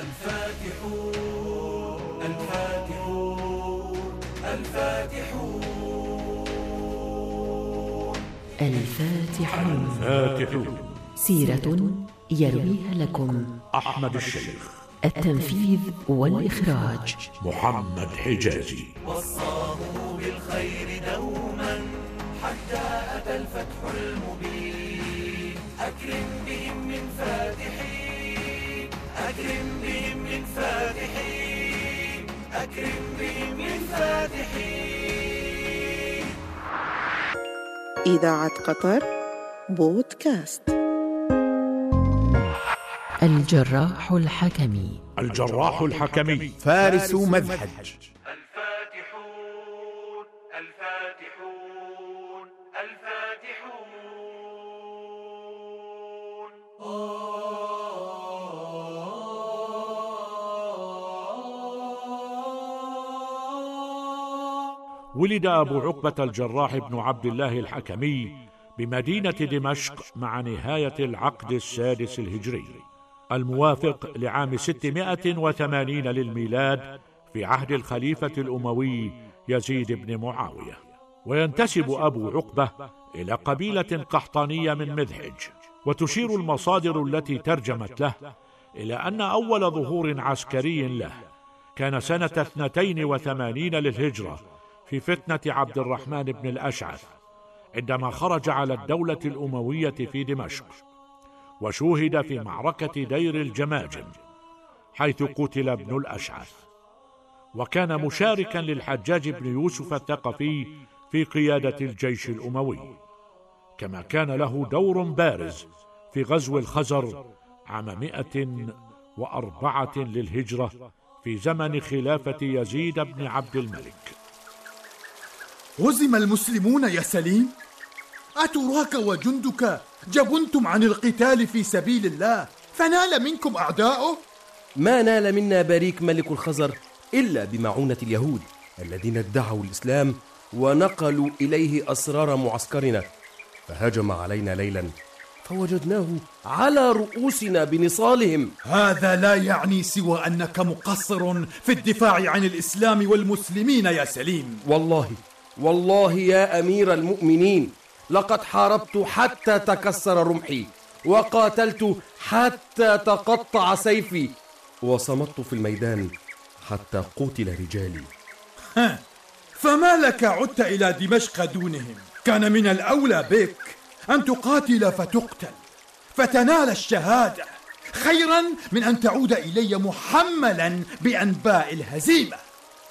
الفاتحون. الفاتحون الفاتحون الفاتحون فاتحون سيرة يرويها لكم أحمد الشيخ. التنفيذ والإخراج. محمد حجازي. وصاه بالخير دوما حتى أتى الفتح المبين. أكرم بهم من فاتحين. أكرم بهم من فاتحين أكرم بهم من فاتحين إذاعة قطر بودكاست. الجراح الحكمي. الجراح الحكمي. فارس مذهج. ولد أبو عقبة الجراح بن عبد الله الحكمي بمدينة دمشق مع نهاية العقد السادس الهجري الموافق لعام 680 للميلاد في عهد الخليفة الأموي يزيد بن معاوية. وينتسب أبو عقبة إلى قبيلة قحطانية من مذهج وتشير المصادر التي ترجمت له إلى أن أول ظهور عسكري له كان سنة اثنتين وثمانين للهجرة في فتنة عبد الرحمن بن الأشعث عندما خرج على الدولة الأموية في دمشق وشوهد في معركة دير الجماجم حيث قتل ابن الأشعث. وكان مشاركا للحجاج بن يوسف الثقفي في قيادة الجيش الأموي كما كان له دور بارز في غزو الخزر عام مئة وأربعة للهجرة في زمن خلافة يزيد بن عبد الملك. هزم المسلمون يا سليم؟ أتراك وجندك جبنتم عن القتال في سبيل الله فنال منكم أعداؤه؟ ما نال منا بريك ملك الخزر إلا بمعونة اليهود الذين ادعوا الإسلام ونقلوا إليه أسرار معسكرنا فهجم علينا ليلا فوجدناه على رؤوسنا بنصالهم. هذا لا يعني سوى أنك مقصر في الدفاع عن الإسلام والمسلمين يا سليم. والله والله يا أمير المؤمنين لقد حاربت حتى تكسر رمحي وقاتلت حتى تقطع سيفي وصمت في الميدان حتى قتل رجالي. ها فما لك عدت إلى دمشق دونهم؟ كان من الأولى بك أن تقاتل فتقتل فتنال الشهادة خيرا من أن تعود إلي محملا بأنباء الهزيمة.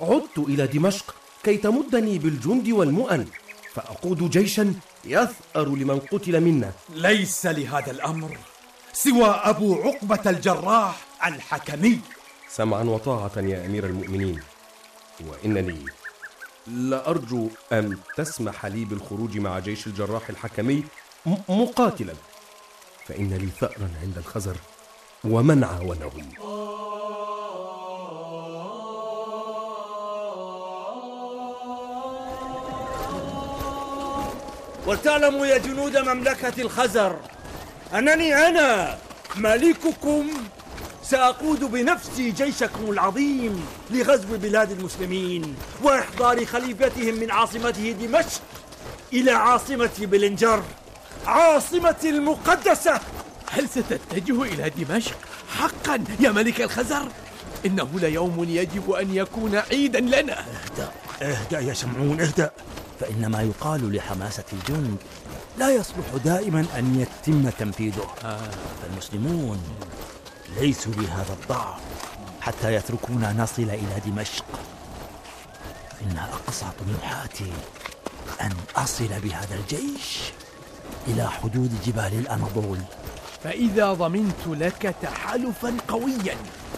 عدت إلى دمشق كي تمدني بالجند والمؤن فأقود جيشا يثأر لمن قتل منا. ليس لهذا الأمر سوى أبو عقبة الجراح الحكمي. سمعا وطاعة يا أمير المؤمنين وإنني لأرجو أن تسمح لي بالخروج مع جيش الجراح الحكمي مقاتلا. فإن لي ثأرا عند الخزر ومن عاونهم ولتعلموا يا جنود مملكة الخزر أنني أنا ملككم. سأقود بنفسي جيشكم العظيم لغزو بلاد المسلمين وإحضار خليفتهم من عاصمته دمشق إلى عاصمة بلنجر عاصمة المقدسة. هل ستتجه إلى دمشق حقا يا ملك الخزر؟ إنه ليوم يجب أن يكون عيدا لنا. اهدأ اهدأ يا شمعون اهدأ. فإن ما يقال لحماسة الجند لا يصلح دائما أن يتم تنفيذه. فالمسلمون ليسوا بهذا الضعف حتى يتركونا نصل إلى دمشق. إن أقصى طموحاتي أن أصل بهذا الجيش إلى حدود جبال الأناضول. فإذا ضمنت لك تحالفا قويا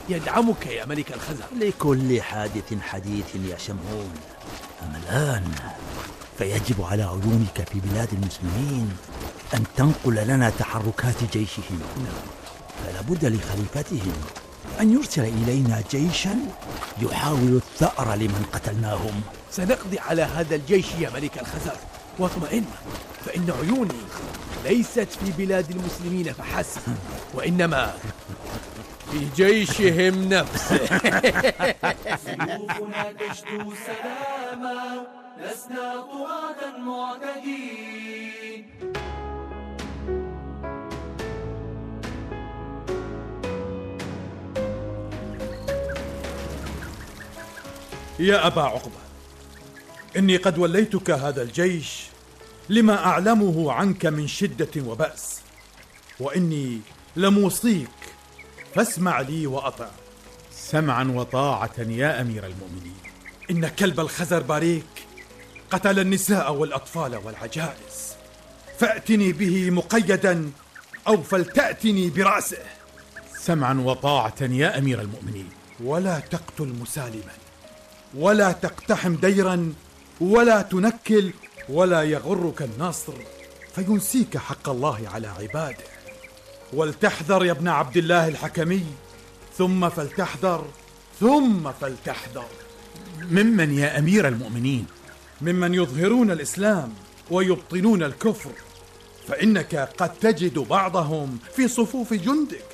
يدعمك يا ملك الخزر. لكل حادث حديث يا شمعون أما الآن فيجب على عيونك في بلاد المسلمين أن تنقل لنا تحركات جيشهم. فلا بد لخليفتهم أن يرسل إلينا جيشا يحاول الثأر لمن قتلناهم. سنقضي على هذا الجيش يا ملك الخزر. واطمئن فإن عيوني ليست في بلاد المسلمين فحسب وإنما في جيشهم نفسه. سيوفنا تشدو سلاما لسنا طغاة معتدين. يا أبا عقبة إني قد وليتك هذا الجيش لما أعلمه عنك من شدة وبأس وإني لموصيك فاسمع لي وأطع. سمعا وطاعة يا أمير المؤمنين. إن كلب الخزر باريك قتل النساء والأطفال والعجائز. فأتني به مقيدا أو فلتأتني برأسه. سمعا وطاعة يا أمير المؤمنين. ولا تقتل مسالما. ولا تقتحم ديرا. ولا تنكل. ولا يغرك النصر. فينسيك حق الله على عباده. ولتحذر يا ابن عبد الله الحكمي. ثم فلتحذر ثم فلتحذر. ممن يا أمير المؤمنين؟ ممن يظهرون الإسلام ويبطنون الكفر. فإنك قد تجد بعضهم في صفوف جندك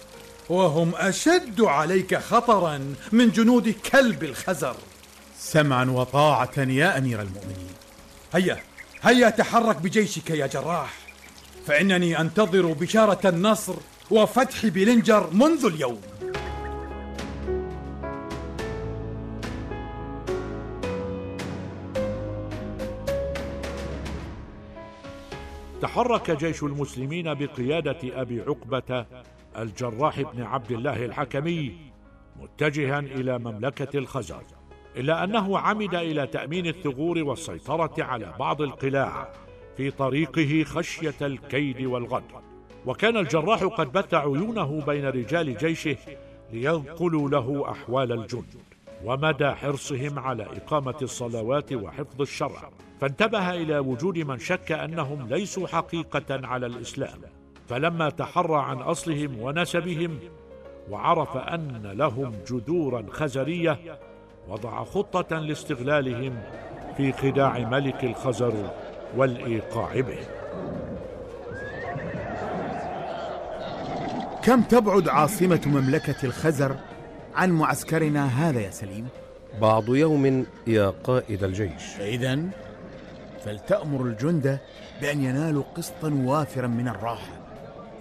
وهم أشد عليك خطرا من جنود كلب الخزر. سمعا وطاعة يا أمير المؤمنين. هيا هيا تحرك بجيشك يا جراح. فإنني أنتظر بشارة النصر وفتح بلنجر منذ اليوم. تحرك جيش المسلمين بقيادة أبي عقبة الجراح بن عبد الله الحكمي متجها إلى مملكة الخزر إلا أنه عمد إلى تأمين الثغور والسيطرة على بعض القلاع. في طريقه خشية الكيد والغدر وكان الجراح قد بث عيونه بين رجال جيشه لينقلوا له أحوال الجند ومدى حرصهم على إقامة الصلوات وحفظ الشرع. فانتبه إلى وجود من شك أنهم ليسوا حقيقة على الإسلام. فلما تحرى عن أصلهم ونسبهم وعرف أن لهم جذورا خزرية وضع خطة لاستغلالهم في خداع ملك الخزر والإيقاع به. كم تبعد عاصمة مملكة الخزر عن معسكرنا هذا يا سليم؟ بعض يوم يا قائد الجيش. إذا فلتأمر الجند بأن ينالوا قسطا وافرا من الراحة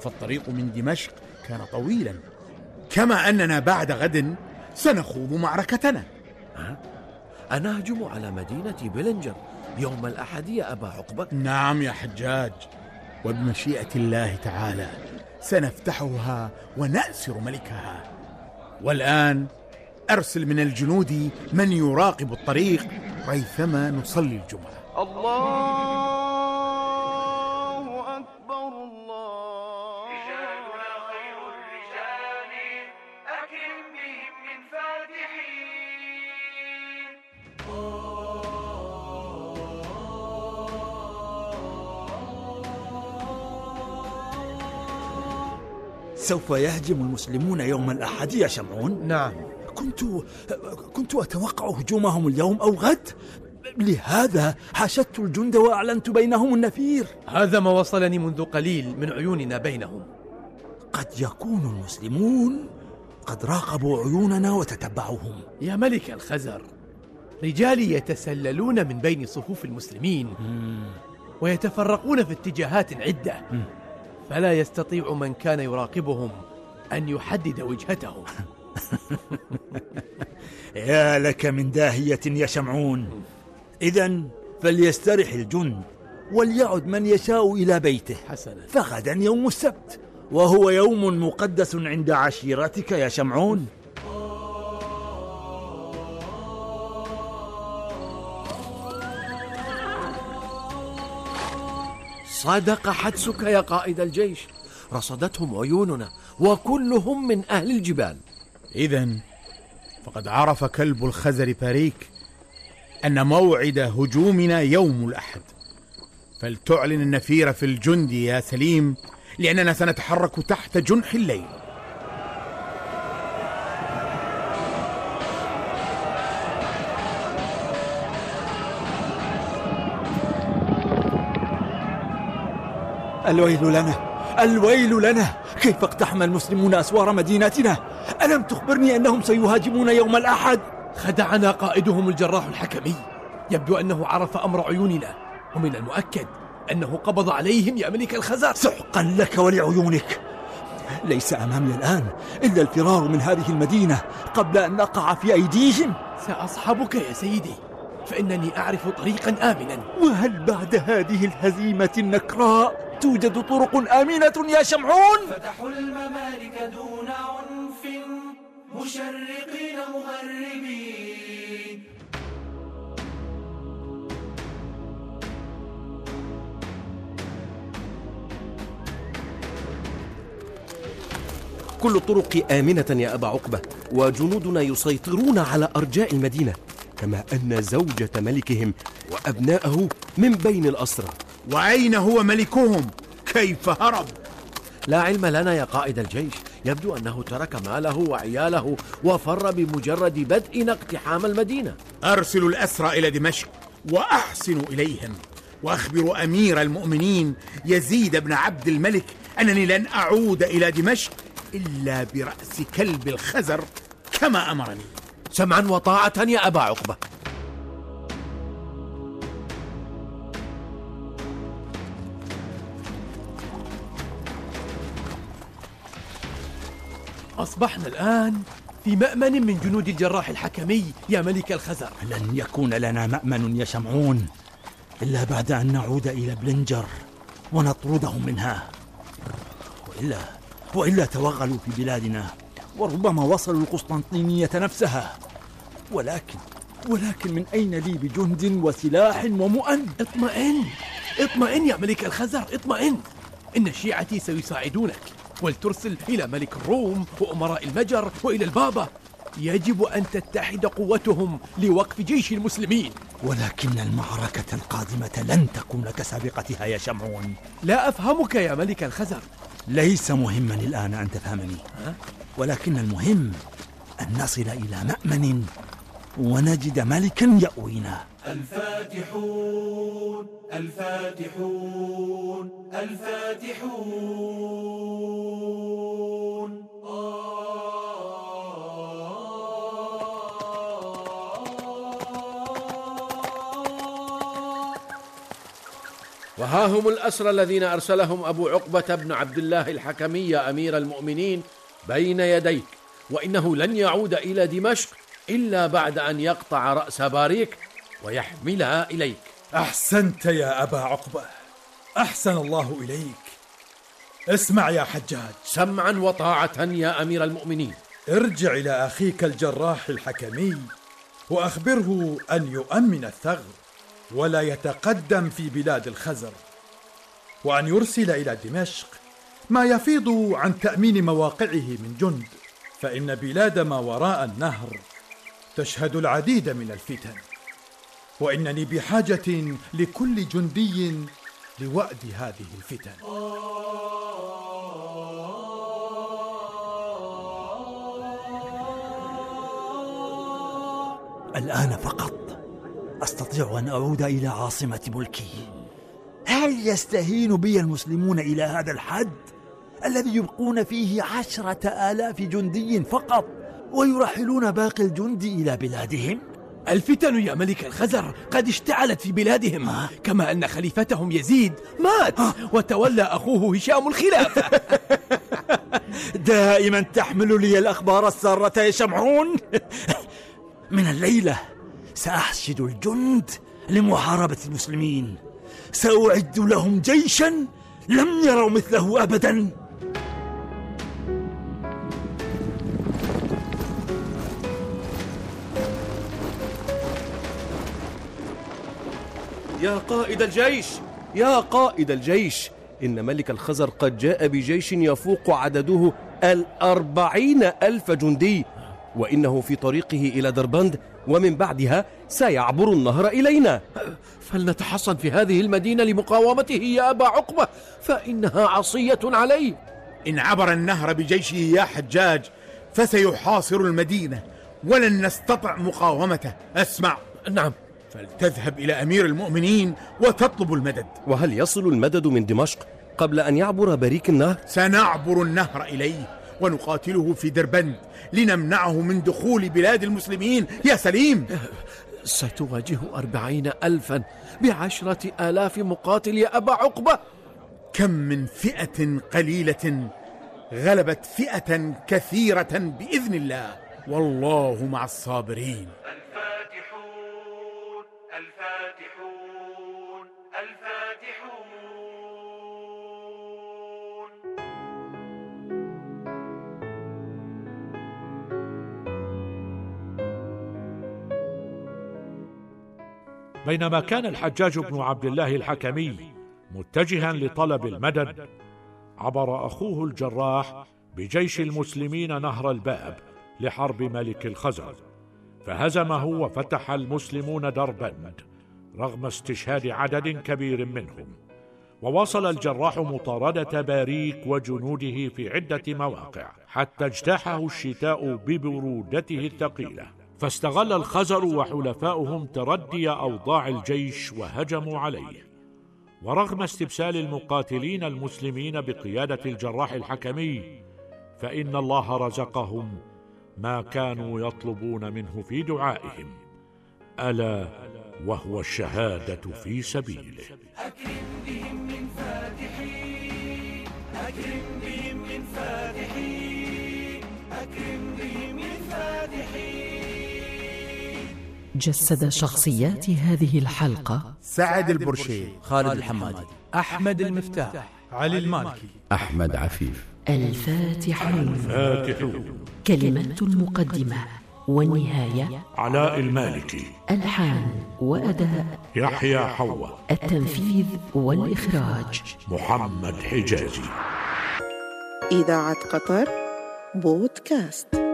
فالطريق من دمشق كان طويلا. كما أننا بعد غد سنخوض معركتنا. أنهجم على مدينة بلنجر. يوم الأحد يا أبا عقبة. نعم يا حجاج. وبمشيئة الله تعالى سنفتحها ونأسر ملكها. والآن أرسل من الجنود من يراقب الطريق ريثما نصلي الجمعة. الله سوف يهجم المسلمون يوم الأحد يا شمعون. نعم. كنت كنت أتوقع هجومهم اليوم أو غد. لهذا حشدت الجند وأعلنت بينهم النفير. هذا ما وصلني منذ قليل من عيوننا بينهم. قد يكون المسلمون قد راقبوا عيوننا وتتبعوهم يا ملك الخزر رجالي يتسللون من بين صفوف المسلمين ويتفرقون في اتجاهات عدة. فلا يستطيع من كان يراقبهم أن يحدد وجهتهم يا لك من داهية يا شمعون. إذا فليسترح الجند وليعد من يشاء إلى بيته. حسنا. فغدا يوم السبت وهو يوم مقدس عند عشيرتك يا شمعون. صدق حدسك يا قائد الجيش. رصدتهم عيوننا وكلهم من أهل الجبال. إذا فقد عرف كلب الخزر باريك أن موعد هجومنا يوم الأحد. فلتعلن النفير في الجند يا سليم لأننا سنتحرك تحت جنح الليل. الويل لنا الويل لنا. كيف اقتحم المسلمون أسوار مدينتنا ألم تخبرني أنهم سيهاجمون يوم الأحد؟ خدعنا قائدهم الجراح الحكمي. يبدو أنه عرف أمر عيوننا. ومن المؤكد أنه قبض عليهم يا ملك الخزر. سحقا لك ولعيونك. ليس أمامي الآن إلا الفرار من هذه المدينة قبل أن نقع في أيديهم. سأصحبك يا سيدي فإنني أعرف طريقا آمنا. وهل بعد هذه الهزيمة النكراء؟ توجد طرق آمنة يا شمعون؟ فتحوا الممالك دون عنف مشرقين مغربين كل الطرق آمنة يا أبا عقبة وجنودنا يسيطرون على أرجاء المدينة كما أن زوجة ملكهم وأبناءه من بين الأسرى وأين هو ملكهم؟ كيف هرب؟ لا علم لنا يا قائد الجيش. يبدو أنه ترك ماله وعياله وفر بمجرد بدء اقتحام المدينة. أرسل الأسرى إلى دمشق وأحسن إليهم. وأخبر أمير المؤمنين يزيد بن عبد الملك أنني لن أعود إلى دمشق إلا برأس كلب الخزر كما أمرني. سمعا وطاعة يا أبا عقبة. أصبحنا الآن في مأمن من جنود الجراح الحكمي يا ملك الخزر. لن يكون لنا مأمن يا شمعون إلا بعد أن نعود إلى بلنجر ونطردهم منها. وإلا وإلا توغلوا في بلادنا وربما وصلوا القسطنطينية نفسها. ولكن ولكن من أين لي بجند وسلاح ومؤن؟ اطمئن! اطمئن يا ملك الخزر اطمئن! إن شيعتي سيساعدونك. ولترسل إلى ملك الروم وأمراء المجر وإلى البابا. يجب أن تتحد قوتهم لوقف جيش المسلمين. ولكن المعركة القادمة لن تكون كسابقتها يا شمعون. لا أفهمك يا ملك الخزر. ليس مهما الآن أن تفهمني. ولكن المهم أن نصل إلى مأمن ونجد ملكا يأوينا. الفاتحون الفاتحون الفاتحون. وها هم الأسرى الذين أرسلهم أبو عقبة بن عبد الله الحكمي يا أمير المؤمنين بين يديك وإنه لن يعود إلى دمشق. إلا بعد أن يقطع رأس باريك ويحملها إليك. أحسنت يا أبا عقبة. أحسن الله إليك. اسمع يا حجاج. سمعا وطاعة يا أمير المؤمنين. ارجع إلى أخيك الجراح الحكمي وأخبره أن يؤمن الثغر ولا يتقدم في بلاد الخزر وأن يرسل إلى دمشق ما يفيض عن تأمين مواقعه من جند فإن بلاد ما وراء النهر تشهد العديد من الفتن. وإنني بحاجة لكل جندي لوأد هذه الفتن. الآن فقط أستطيع أن أعود إلى عاصمة ملكي. هل يستهين بي المسلمون إلى هذا الحد الذي يبقون فيه عشرة آلاف جندي فقط؟ ويرحلون باقي الجند إلى بلادهم؟ الفتن يا ملك الخزر قد اشتعلت في بلادهم كما أن خليفتهم يزيد مات وتولى أخوه هشام الخلافة دائما تحمل لي الأخبار السارة يا شمعون. من الليلة سأحشد الجند لمحاربة المسلمين. سأعد لهم جيشا لم يروا مثله أبدا. يا قائد الجيش! يا قائد الجيش! إن ملك الخزر قد جاء بجيش يفوق عدده الأربعين ألف جندي وإنه في طريقه إلى دربند ومن بعدها سيعبر النهر إلينا. فلنتحصن في هذه المدينة لمقاومته يا أبا عقبة فإنها عصية عليه إن عبر النهر بجيشه يا حجاج فسيحاصر المدينة ولن نستطع مقاومته. أسمع. نعم. فلتذهب إلى أمير المؤمنين وتطلب المدد. وهل يصل المدد من دمشق قبل أن يعبر بريك النهر؟ سنعبر النهر إليه ونقاتله في دربند لنمنعه من دخول بلاد المسلمين. يا سليم! ستواجه أربعين ألفا بعشرة آلاف مقاتل يا أبا عقبة. كم من فئة قليلة غلبت فئة كثيرة بإذن الله. والله مع الصابرين. الفاتحون الفاتحون. بينما كان الحجاج بن عبد الله الحكمي متجها لطلب المدد عبر أخوه الجراح بجيش المسلمين نهر الباب لحرب ملك الخزر. فهزمه وفتح المسلمون دربند رغم استشهاد عدد كبير منهم. وواصل الجراح مطاردة باريك وجنوده في عدة مواقع حتى اجتاحه الشتاء ببرودته الثقيلة. فاستغل الخزر وحلفاؤهم تردي أوضاع الجيش وهجموا عليه. ورغم استبسال المقاتلين المسلمين بقيادة الجراح الحكمي فإن الله رزقهم ما كانوا يطلبون منه في دعائهم. ألا وهو الشهادة في سبيله. أكرم بهم من فاتحين أكرم بهم من فاتحين أكرم بهم من فاتحين جسد شخصيات هذه الحلقة سعد البرشيد خالد الحمادي أحمد المفتاح علي المالكي أحمد عفيف. الفاتحون فاتحون كلمات المقدمة والنهاية علاء المالكي ألحان وأداء يحيى حواء. التنفيذ والإخراج. محمد حجازي. إذاعة قطر بودكاست.